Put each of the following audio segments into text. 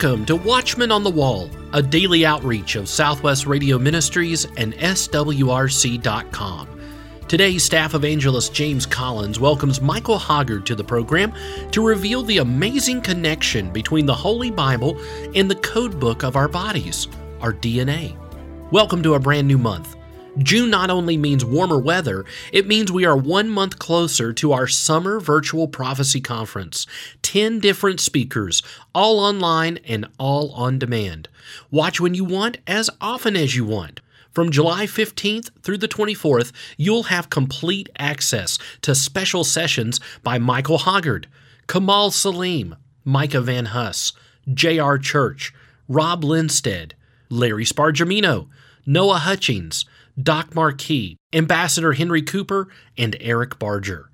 Welcome to Watchman on the Wall, a daily outreach of Southwest Radio Ministries and SWRC.com. Today, staff evangelist James Collins welcomes Michael Hoggard to the program to reveal the amazing connection between the Holy Bible and the code book of our bodies, our DNA. Welcome to a brand new month. June not only means warmer weather, it means we are one month closer to our summer virtual prophecy conference. 10 different speakers, all online and all on demand. Watch when you want, as often as you want. From July 15th through the 24th, you'll have complete access to special sessions by Michael Hoggard, Kamal Saleem, Micah Van Huss, J.R. Church, Rob Lindsted, Larry Spargimino, Noah Hutchings, Doc Marquis, Ambassador Henry Cooper, and Eric Barger.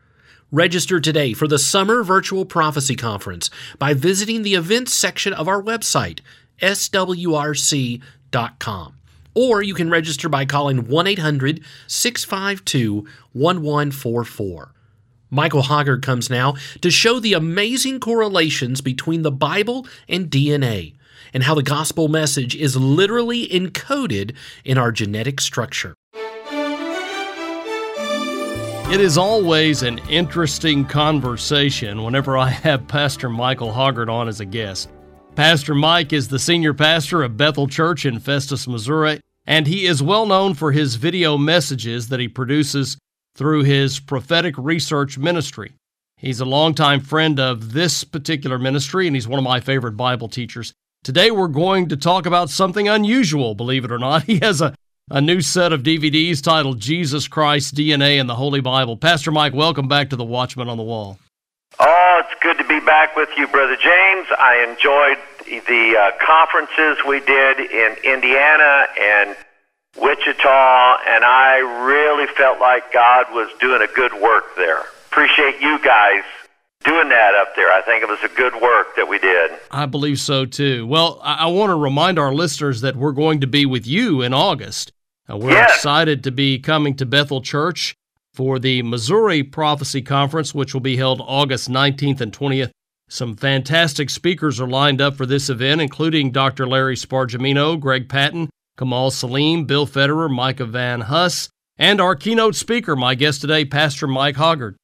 Register today for the Summer Virtual Prophecy Conference by visiting the events section of our website, swrc.com. Or you can register by calling 1 800 652 1144. Michael Hoggard comes now to show the amazing correlations between the Bible and DNA and how the gospel message is literally encoded in our genetic structure. It is always an interesting conversation whenever I have Pastor Michael Hoggard on as a guest. Pastor Mike is the senior pastor of Bethel Church in Festus, Missouri, and he is well known for his video messages that he produces through his prophetic research ministry. He's a longtime friend of this particular ministry, and he's one of my favorite Bible teachers. Today, we're going to talk about something unusual, believe it or not. He has a, a new set of DVDs titled Jesus Christ, DNA, and the Holy Bible. Pastor Mike, welcome back to the Watchman on the Wall. Oh, it's good to be back with you, Brother James. I enjoyed the uh, conferences we did in Indiana and Wichita, and I really felt like God was doing a good work there. Appreciate you guys doing that up there. I think it was a good work that we did. I believe so too. Well, I, I want to remind our listeners that we're going to be with you in August. Uh, we're Yes. excited to be coming to Bethel Church for the Missouri Prophecy Conference, which will be held August 19th and 20th. Some fantastic speakers are lined up for this event, including Dr. Larry Spargimino, Greg Patton, Kamal Saleem, Bill Federer, Micah Van Huss, and our keynote speaker, my guest today, Pastor Mike Hoggard.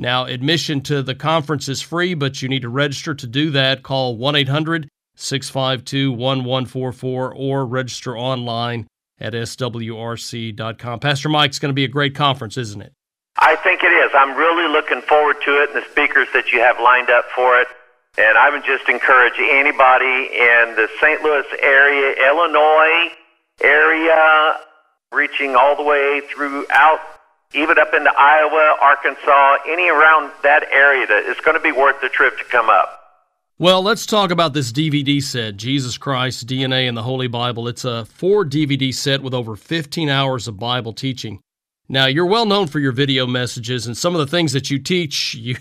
Now, admission to the conference is free, but you need to register to do that. Call 1 800 652 1144 or register online at swrc.com. Pastor Mike's going to be a great conference, isn't it? I think it is. I'm really looking forward to it and the speakers that you have lined up for it. And I would just encourage anybody in the St. Louis area, Illinois area, reaching all the way throughout, even up into Iowa, Arkansas, any around that area, that it's going to be worth the trip to come up. Well, let's talk about this DVD set, Jesus Christ, DNA, and the Holy Bible. It's a four DVD set with over 15 hours of Bible teaching. Now, you're well known for your video messages, and some of the things that you teach, you,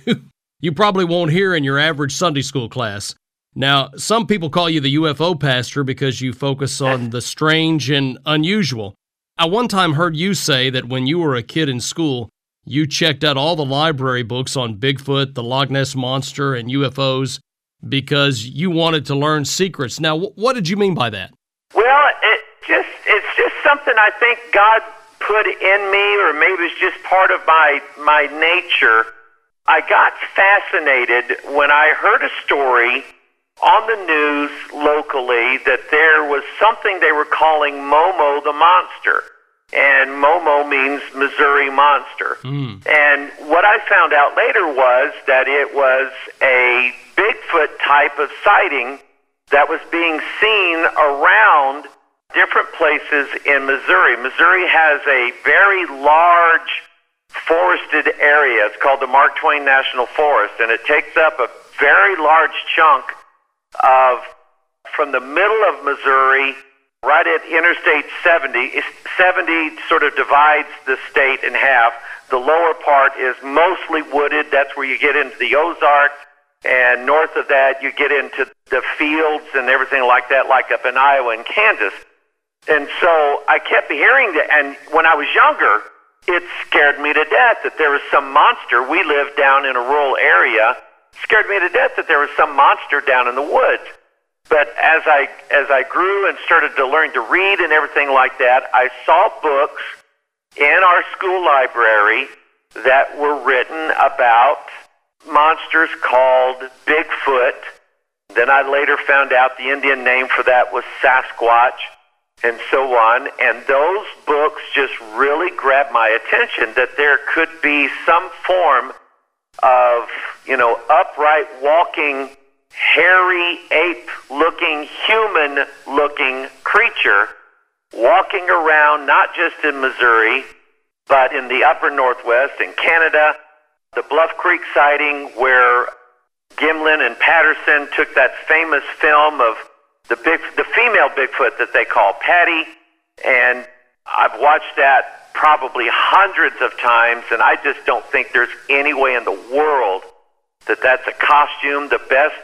you probably won't hear in your average Sunday school class. Now, some people call you the UFO pastor because you focus on the strange and unusual. I one time heard you say that when you were a kid in school, you checked out all the library books on Bigfoot, the Loch Ness Monster, and UFOs because you wanted to learn secrets. Now, wh- what did you mean by that? Well, it just it's just something I think God put in me, or maybe it's just part of my my nature. I got fascinated when I heard a story on the news locally that there was something they were calling Momo the monster. And Momo means Missouri monster. Hmm. And what I found out later was that it was a Bigfoot type of sighting that was being seen around different places in Missouri. Missouri has a very large forested area. It's called the Mark Twain National Forest, and it takes up a very large chunk of from the middle of Missouri right at Interstate 70. 70 sort of divides the state in half. The lower part is mostly wooded. That's where you get into the Ozarks. And north of that, you get into the fields and everything like that, like up in Iowa and Kansas. And so I kept hearing that. And when I was younger, it scared me to death that there was some monster. We lived down in a rural area. Scared me to death that there was some monster down in the woods. But as I as I grew and started to learn to read and everything like that, I saw books in our school library that were written about monsters called Bigfoot. Then I later found out the Indian name for that was Sasquatch and so on. And those books just really grabbed my attention that there could be some form of, you know, upright walking, hairy ape looking, human looking creature walking around not just in Missouri, but in the upper Northwest, in Canada, the Bluff Creek sighting where Gimlin and Patterson took that famous film of the big, the female Bigfoot that they call Patty, and I've watched that probably hundreds of times, and I just don't think there's any way in the world that that's a costume. The best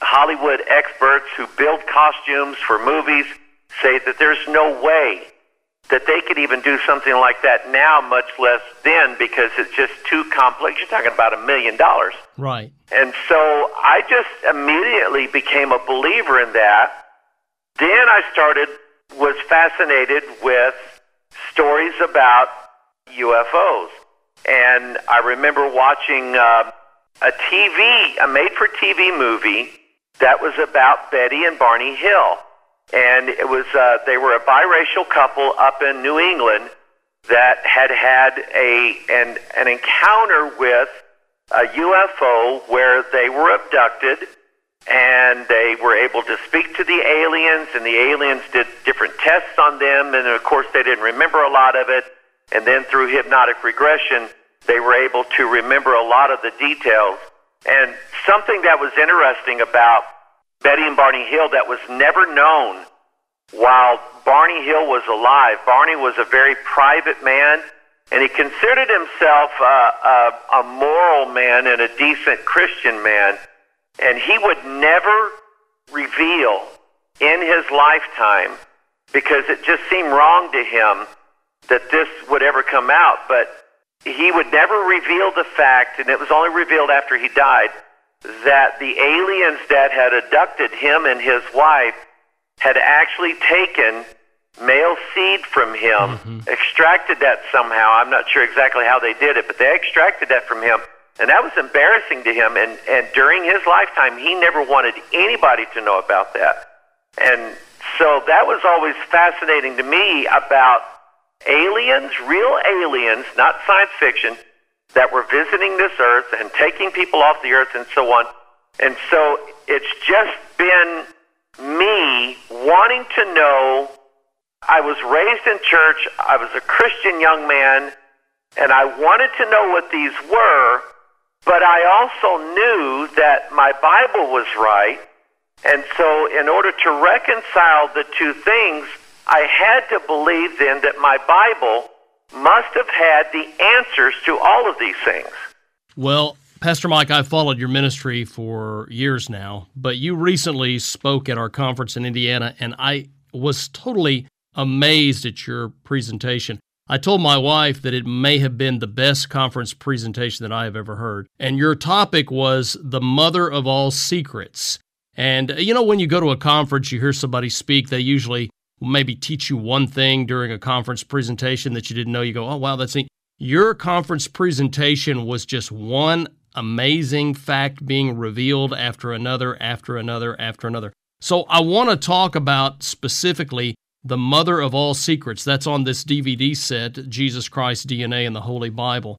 Hollywood experts who build costumes for movies say that there's no way that they could even do something like that now, much less then, because it's just too complex. You're talking about a million dollars. Right. And so I just immediately became a believer in that. Then I started, was fascinated with stories about UFOs. And I remember watching uh, a TV, a made for TV movie that was about Betty and Barney Hill. And it was uh, they were a biracial couple up in New England that had had a an an encounter with a UFO where they were abducted and they were able to speak to the aliens and the aliens did different tests on them. And of course they didn't remember a lot of it. And then through hypnotic regression they were able to remember a lot of the details and something that was interesting about Betty and Barney Hill that was never known while Barney Hill was alive. Barney was a very private man, and he considered himself uh, a, a moral man and a decent Christian man. And he would never reveal in his lifetime because it just seemed wrong to him that this would ever come out. But he would never reveal the fact, and it was only revealed after he died, that the aliens that had abducted him and his wife had actually taken male seed from him, mm-hmm. extracted that somehow. I'm not sure exactly how they did it, but they extracted that from him. And that was embarrassing to him. And, and during his lifetime, he never wanted anybody to know about that. And so that was always fascinating to me about aliens, real aliens, not science fiction, that were visiting this earth and taking people off the earth and so on. And so it's just been me wanting to know. I was raised in church, I was a Christian young man, and I wanted to know what these were, but I also knew that my Bible was right. And so, in order to reconcile the two things, I had to believe then that my Bible must have had the answers to all of these things. Well, Pastor Mike, I've followed your ministry for years now, but you recently spoke at our conference in Indiana, and I was totally amazed at your presentation. I told my wife that it may have been the best conference presentation that I have ever heard. And your topic was the mother of all secrets. And you know, when you go to a conference, you hear somebody speak, they usually maybe teach you one thing during a conference presentation that you didn't know. You go, oh, wow, that's neat. Your conference presentation was just one amazing fact being revealed after another, after another, after another. So I want to talk about specifically the mother of all secrets. That's on this DVD set, Jesus Christ, DNA, and the Holy Bible.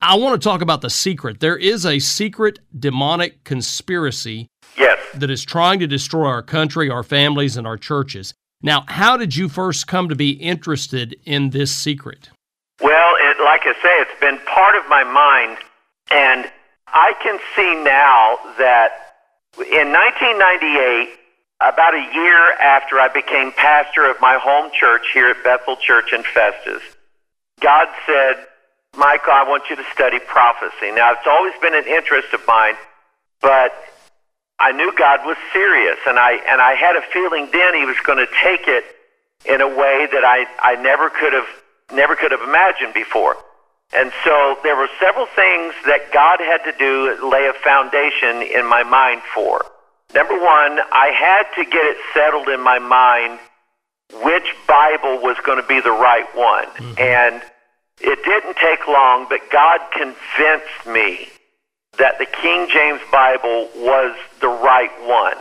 I want to talk about the secret. There is a secret demonic conspiracy yes. that is trying to destroy our country, our families, and our churches. Now, how did you first come to be interested in this secret? Well, it, like I say, it's been part of my mind, and I can see now that in 1998, about a year after I became pastor of my home church here at Bethel Church in Festus, God said, Michael, I want you to study prophecy. Now, it's always been an interest of mine, but I knew God was serious, and I and I had a feeling then He was going to take it in a way that I I never could have never could have imagined before. And so there were several things that God had to do lay a foundation in my mind for. Number one, I had to get it settled in my mind which Bible was going to be the right one. Mm-hmm. And it didn't take long, but God convinced me that the King James Bible was the right one.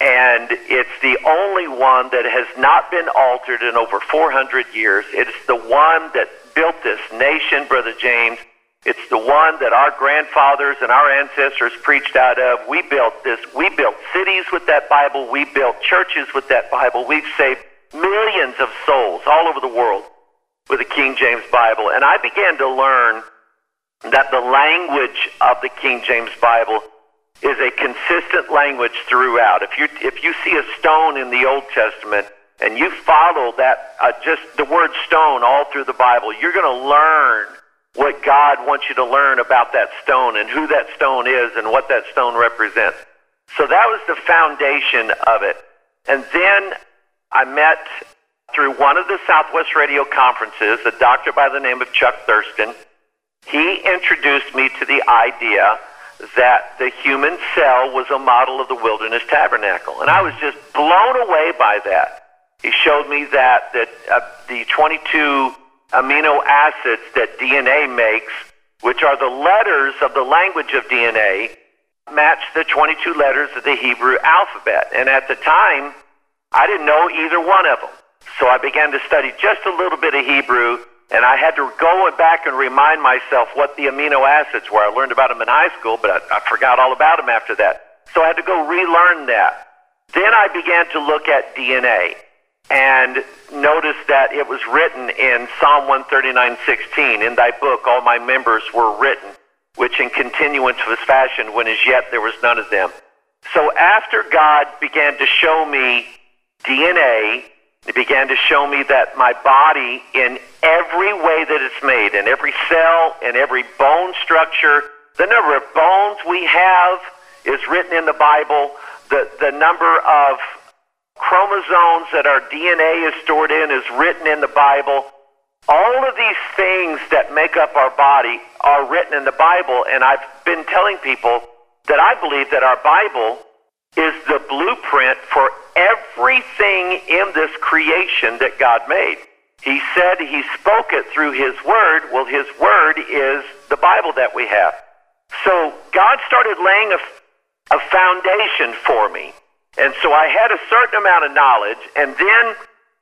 And it's the only one that has not been altered in over 400 years. It's the one that built this nation, Brother James. It's the one that our grandfathers and our ancestors preached out of. We built this. We built cities with that Bible. We built churches with that Bible. We've saved millions of souls all over the world with the King James Bible. And I began to learn that the language of the King James Bible is a consistent language throughout. If you if you see a stone in the Old Testament and you follow that uh, just the word stone all through the Bible, you're going to learn what God wants you to learn about that stone and who that stone is and what that stone represents. So that was the foundation of it. And then I met through one of the Southwest Radio conferences a doctor by the name of Chuck Thurston. He introduced me to the idea that the human cell was a model of the wilderness tabernacle. And I was just blown away by that. He showed me that, that uh, the 22 amino acids that DNA makes, which are the letters of the language of DNA, match the 22 letters of the Hebrew alphabet. And at the time, I didn't know either one of them. So I began to study just a little bit of Hebrew, and I had to go back and remind myself what the amino acids were. I learned about them in high school, but I, I forgot all about them after that. So I had to go relearn that. Then I began to look at DNA and noticed that it was written in Psalm 139:16. In thy book all my members were written, which in continuance was fashioned when as yet there was none of them. So after God began to show me DNA, it began to show me that my body, in every way that it's made, in every cell, in every bone structure, the number of bones we have is written in the Bible. The, the number of chromosomes that our DNA is stored in is written in the Bible. All of these things that make up our body are written in the Bible, and I've been telling people that I believe that our Bible is the blueprint for everything in this creation that God made. He said he spoke it through his word. Well, his word is the Bible that we have. So God started laying a, a foundation for me. And so I had a certain amount of knowledge. And then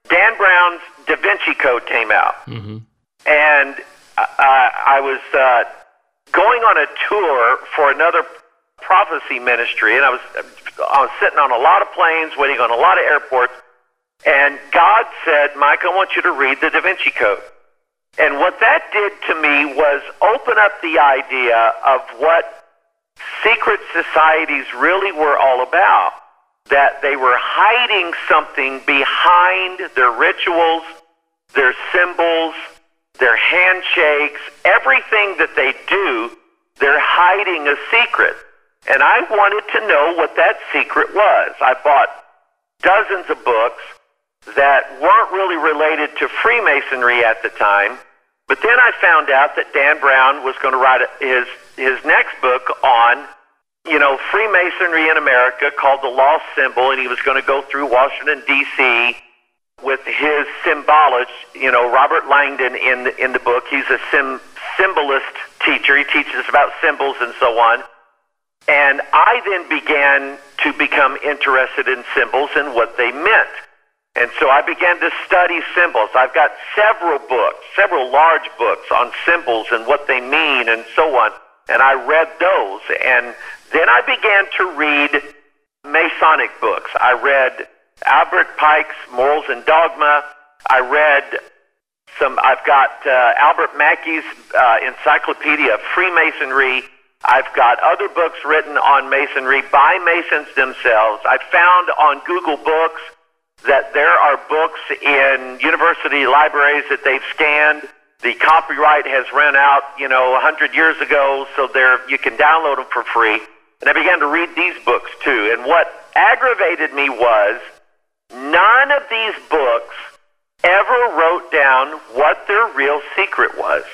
Dan Brown's Da Vinci Code came out. Mm-hmm. And uh, I was uh, going on a tour for another prophecy ministry, and I was I was sitting on a lot of planes, waiting on a lot of airports, and God said, "Mike, I want you to read the Da Vinci Code." And what that did to me was open up the idea of what secret societies really were all about. That they were hiding something behind their rituals, their symbols, their handshakes, everything that they do, they're hiding a secret. And I wanted to know what that secret was. I bought dozens of books that weren't really related to Freemasonry at the time. But then I found out that Dan Brown was going to write his, his next book on, you know, Freemasonry in America called The Lost Symbol, and he was going to go through Washington, D.C. with his symbolist, you know, Robert Langdon in the, in the book. He's a sim, symbolist teacher. He teaches about symbols and so on. And I then began to become interested in symbols and what they meant. And so I began to study symbols. I've got several books, several large books on symbols and what they mean and so on. And I read those. And then I began to read Masonic books. I read Albert Pike's Morals and Dogma. I read some, I've got uh, Albert Mackey's uh, Encyclopedia of Freemasonry. I've got other books written on Masonry by Masons themselves. I found on Google Books that there are books in university libraries that they've scanned. The copyright has run out, you know, a hundred years ago, so there you can download them for free. And I began to read these books too. And what aggravated me was none of these books ever wrote down what their real secret was.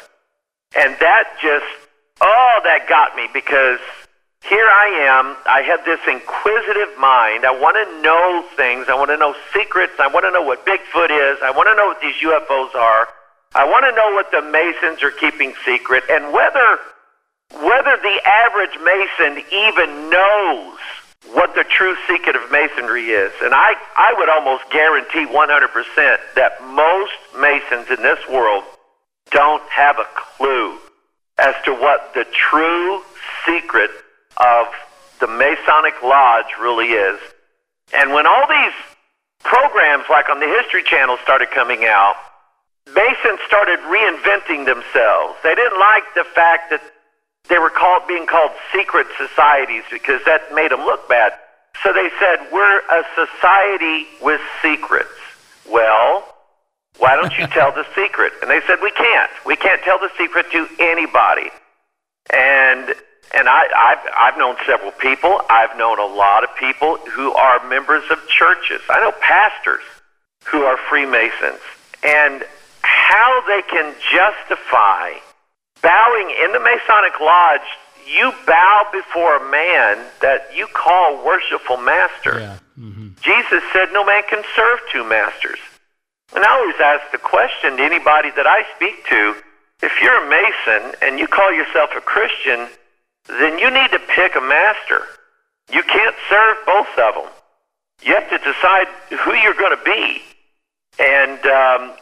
And that just Oh, that got me because here I am. I have this inquisitive mind. I want to know things. I want to know secrets. I want to know what Bigfoot is. I want to know what these UFOs are. I want to know what the Masons are keeping secret and whether whether the average Mason even knows what the true secret of Masonry is. And I, I would almost guarantee 100% that most Masons in this world don't have a clue as to what the true secret of the Masonic Lodge really is. And when all these programs, like on the History Channel, started coming out, Masons started reinventing themselves. They didn't like the fact that they were called being called secret societies because that made them look bad. So they said, "We're a society with secrets." Well, why don't you tell the secret? And they said, "We can't. We can't tell the secret to anybody." And and I, I've, I've known several people. I've known a lot of people who are members of churches. I know pastors who are Freemasons. And how they can justify bowing in the Masonic Lodge, you bow before a man that you call worshipful master. Yeah. Mm-hmm. Jesus said no man can serve two masters. And I always ask the question to anybody that I speak to if you're a Mason and you call yourself a Christian, then you need to pick a master. You can't serve both of them. You have to decide who you're going to be. And um,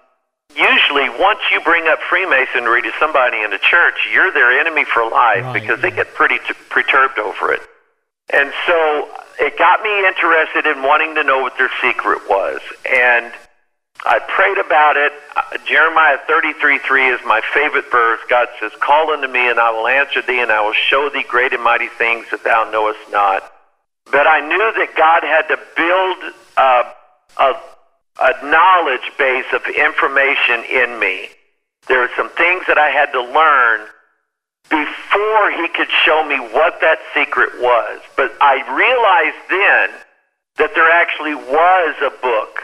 usually, once you bring up Freemasonry to somebody in the church, you're their enemy for life Right, because they get pretty t- perturbed over it. And so it got me interested in wanting to know what their secret was. And I prayed about it. Uh, Jeremiah 33 3 is my favorite verse. God says, Call unto me, and I will answer thee, and I will show thee great and mighty things that thou knowest not. But I knew that God had to build uh, a, a knowledge base of information in me. There were some things that I had to learn before He could show me what that secret was. But I realized then that there actually was a book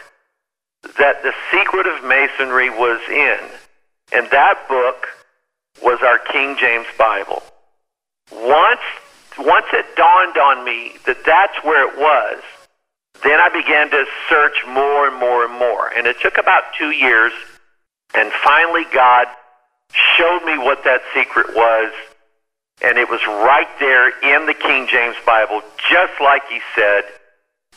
that the secret of Masonry was in. And that book was our King James Bible. Once, once it dawned on me that that's where it was, then I began to search more and more and more. And it took about two years. And finally, God showed me what that secret was. And it was right there in the King James Bible, just like He said.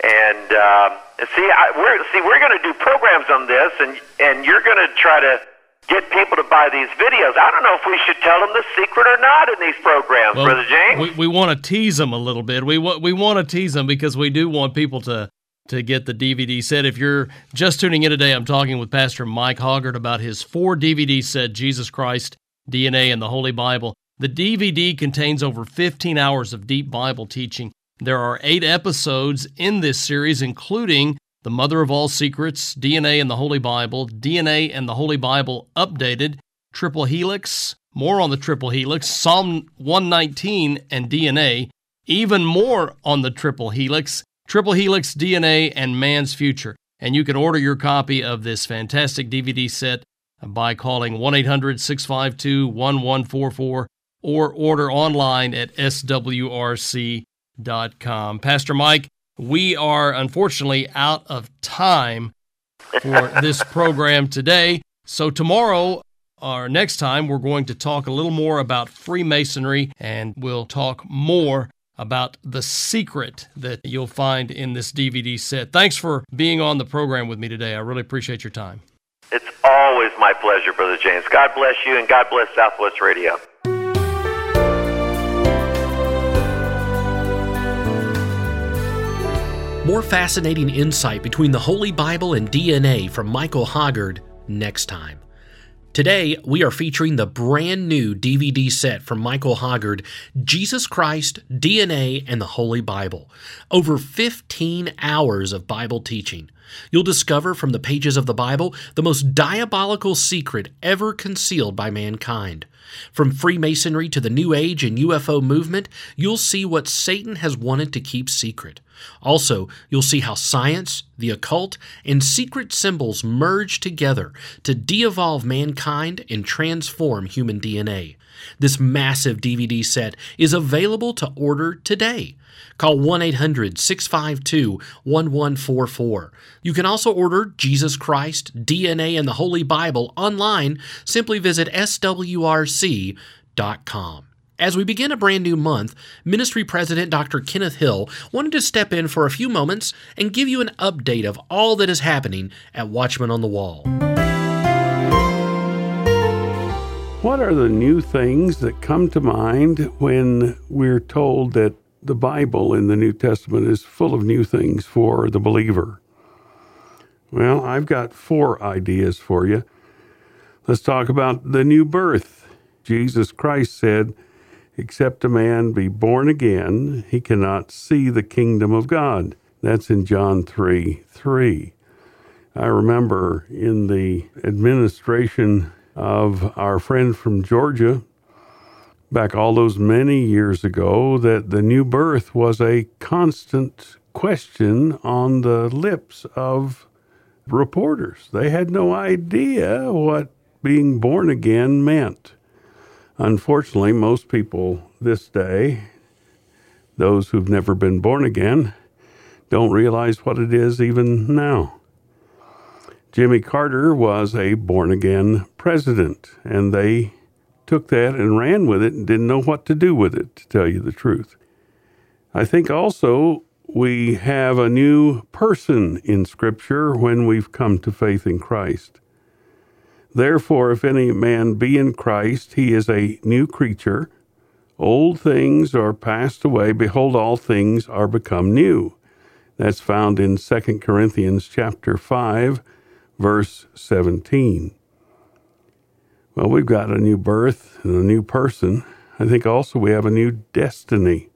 And um, see, I, we're see we're going to do programs on this, and and you're going to try to get people to buy these videos. I don't know if we should tell them the secret or not in these programs, Well, Brother James. We, we want to tease them a little bit. We we want to tease them because we do want people to to get the DVD set. If you're just tuning in today, I'm talking with Pastor Mike Hoggard about his four DVD set, Jesus Christ, DNA, and the Holy Bible. The DVD contains over 15 hours of deep Bible teaching. There are eight episodes in this series, including The Mother of All Secrets, DNA and the Holy Bible, DNA and the Holy Bible Updated, Triple Helix, more on the Triple Helix, Psalm 119 and DNA, even more on the Triple Helix, Triple Helix, DNA, and Man's Future. And you can order your copy of this fantastic DVD set by calling 1 800 652 1144 or order online at swrc.com. Pastor Mike, we are unfortunately out of time for this program today. So, tomorrow or next time, we're going to talk a little more about Freemasonry and we'll talk more about the secret that you'll find in this DVD set. Thanks for being on the program with me today. I really appreciate your time. It's always my pleasure, Brother James. God bless you, and God bless Southwest Radio. More fascinating insight between the Holy Bible and DNA from Michael Hoggard next time. Today, we are featuring the brand new DVD set from Michael Hoggard Jesus Christ, DNA, and the Holy Bible. Over 15 hours of Bible teaching. You'll discover from the pages of the Bible the most diabolical secret ever concealed by mankind. From Freemasonry to the New Age and UFO movement, you'll see what Satan has wanted to keep secret. Also, you'll see how science, the occult, and secret symbols merge together to de evolve mankind and transform human DNA. This massive DVD set is available to order today. Call 1 800 652 1144. You can also order Jesus Christ, DNA, and the Holy Bible online. Simply visit swrc.com. As we begin a brand new month, Ministry President Dr. Kenneth Hill wanted to step in for a few moments and give you an update of all that is happening at Watchman on the Wall. What are the new things that come to mind when we're told that the Bible in the New Testament is full of new things for the believer? Well, I've got four ideas for you. Let's talk about the new birth. Jesus Christ said, Except a man be born again, he cannot see the kingdom of God. That's in John 3 3. I remember in the administration of our friend from Georgia back all those many years ago that the new birth was a constant question on the lips of reporters. They had no idea what being born again meant. Unfortunately, most people this day, those who've never been born again, don't realize what it is even now. Jimmy Carter was a born again president, and they took that and ran with it and didn't know what to do with it, to tell you the truth. I think also we have a new person in Scripture when we've come to faith in Christ. Therefore, if any man be in Christ, he is a new creature. Old things are passed away. Behold, all things are become new. That's found in 2 Corinthians chapter 5, verse 17. Well, we've got a new birth and a new person. I think also we have a new destiny.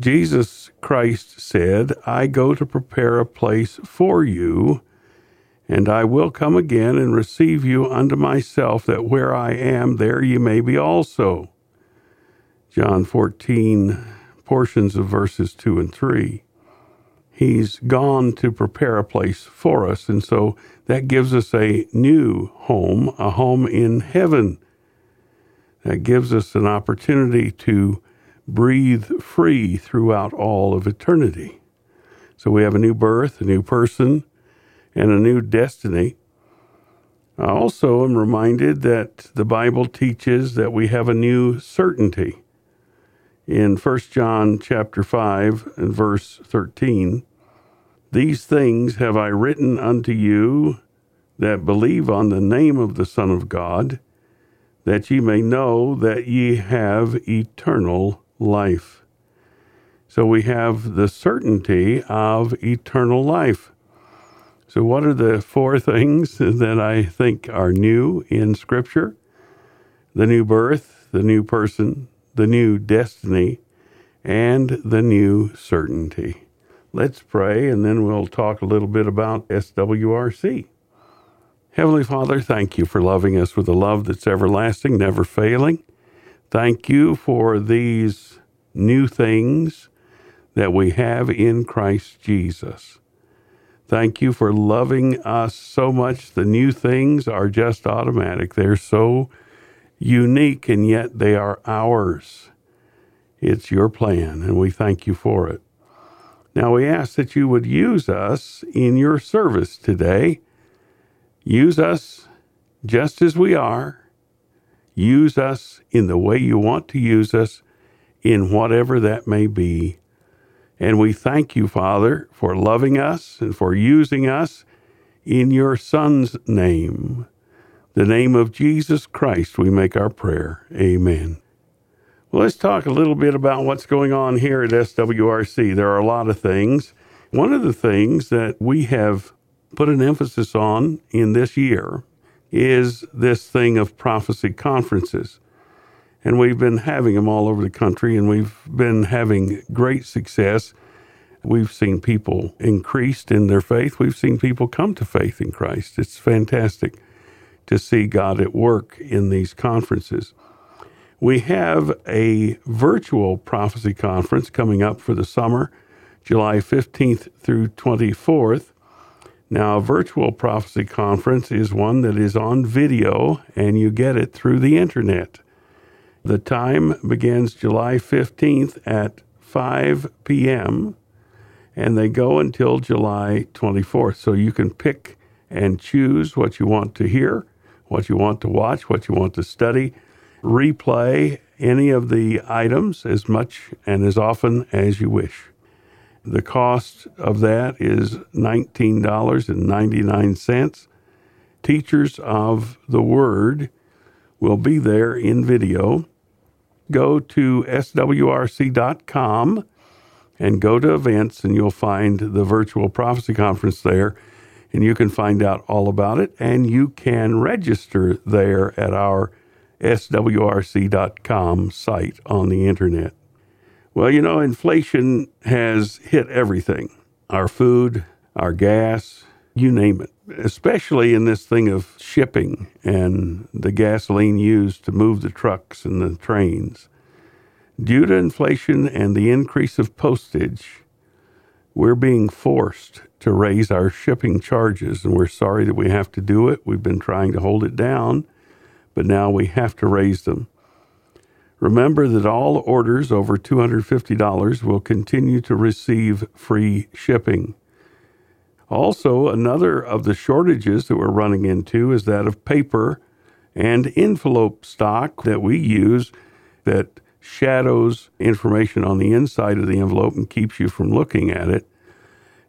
Jesus Christ said, I go to prepare a place for you and I will come again and receive you unto myself, that where I am, there you may be also. John 14, portions of verses 2 and 3. He's gone to prepare a place for us, and so that gives us a new home, a home in heaven. That gives us an opportunity to breathe free throughout all of eternity. So we have a new birth, a new person, and a new destiny. I also am reminded that the Bible teaches that we have a new certainty. In 1 John chapter 5 and verse 13, these things have I written unto you that believe on the name of the Son of God, that ye may know that ye have eternal life. So we have the certainty of eternal life. So, what are the four things that I think are new in Scripture? The new birth, the new person, the new destiny, and the new certainty. Let's pray and then we'll talk a little bit about SWRC. Heavenly Father, thank you for loving us with a love that's everlasting, never failing. Thank you for these new things that we have in Christ Jesus. Thank you for loving us so much. The new things are just automatic. They're so unique, and yet they are ours. It's your plan, and we thank you for it. Now, we ask that you would use us in your service today. Use us just as we are. Use us in the way you want to use us, in whatever that may be. And we thank you, Father, for loving us and for using us in your Son's name. The name of Jesus Christ, we make our prayer. Amen. Well, let's talk a little bit about what's going on here at SWRC. There are a lot of things. One of the things that we have put an emphasis on in this year is this thing of prophecy conferences and we've been having them all over the country, and we've been having great success. We've seen people increased in their faith. We've seen people come to faith in Christ. It's fantastic to see God at work in these conferences. We have a virtual prophecy conference coming up for the summer, July 15th through 24th. Now, a virtual prophecy conference is one that is on video and you get it through the internet. The time begins July 15th at 5 p.m. and they go until July 24th. So you can pick and choose what you want to hear, what you want to watch, what you want to study replay any of the items as much and as often as you wish. The cost of that is $19.99. Teachers of the Word will be there in video. Go to swrc.com and go to events, and you'll find the virtual prophecy conference there. And you can find out all about it, and you can register there at our swrc.com site on the internet. Well, you know, inflation has hit everything our food, our gas, you name it, especially in this thing of shipping and the gasoline used to move the trucks and the trains. Due to inflation and the increase of postage, we're being forced to raise our shipping charges, and we're sorry that we have to do it. We've been trying to hold it down but now we have to raise them. Remember that all orders over $250 will continue to receive free shipping. Also, another of the shortages that we're running into is that of paper and envelope stock that we use that shadows information on the inside of the envelope and keeps you from looking at it.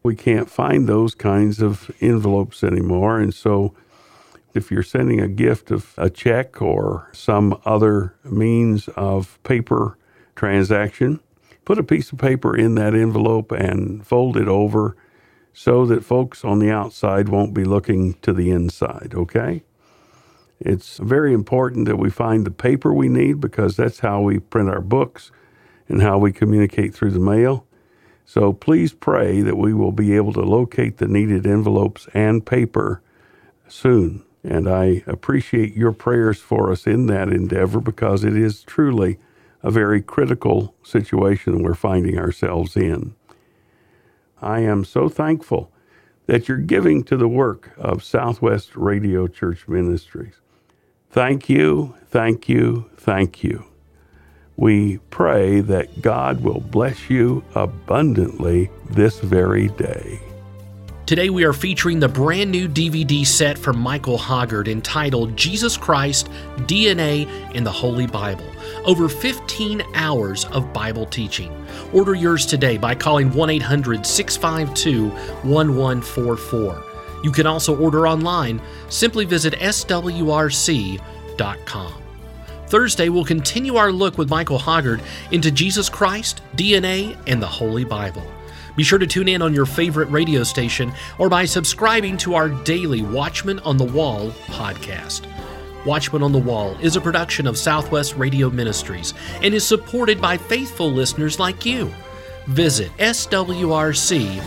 We can't find those kinds of envelopes anymore, and so if you're sending a gift of a check or some other means of paper transaction, put a piece of paper in that envelope and fold it over so that folks on the outside won't be looking to the inside, okay? It's very important that we find the paper we need because that's how we print our books and how we communicate through the mail. So please pray that we will be able to locate the needed envelopes and paper soon. And I appreciate your prayers for us in that endeavor because it is truly a very critical situation we're finding ourselves in. I am so thankful that you're giving to the work of Southwest Radio Church Ministries. Thank you, thank you, thank you. We pray that God will bless you abundantly this very day. Today we are featuring the brand new DVD set from Michael Hoggard entitled Jesus Christ, DNA, and the Holy Bible. Over 15 hours of Bible teaching. Order yours today by calling 1 800 652 1144. You can also order online. Simply visit swrc.com. Thursday, we'll continue our look with Michael Hoggard into Jesus Christ, DNA, and the Holy Bible. Be sure to tune in on your favorite radio station or by subscribing to our daily Watchman on the Wall podcast. Watchman on the Wall is a production of Southwest Radio Ministries and is supported by faithful listeners like you. Visit swrc.com.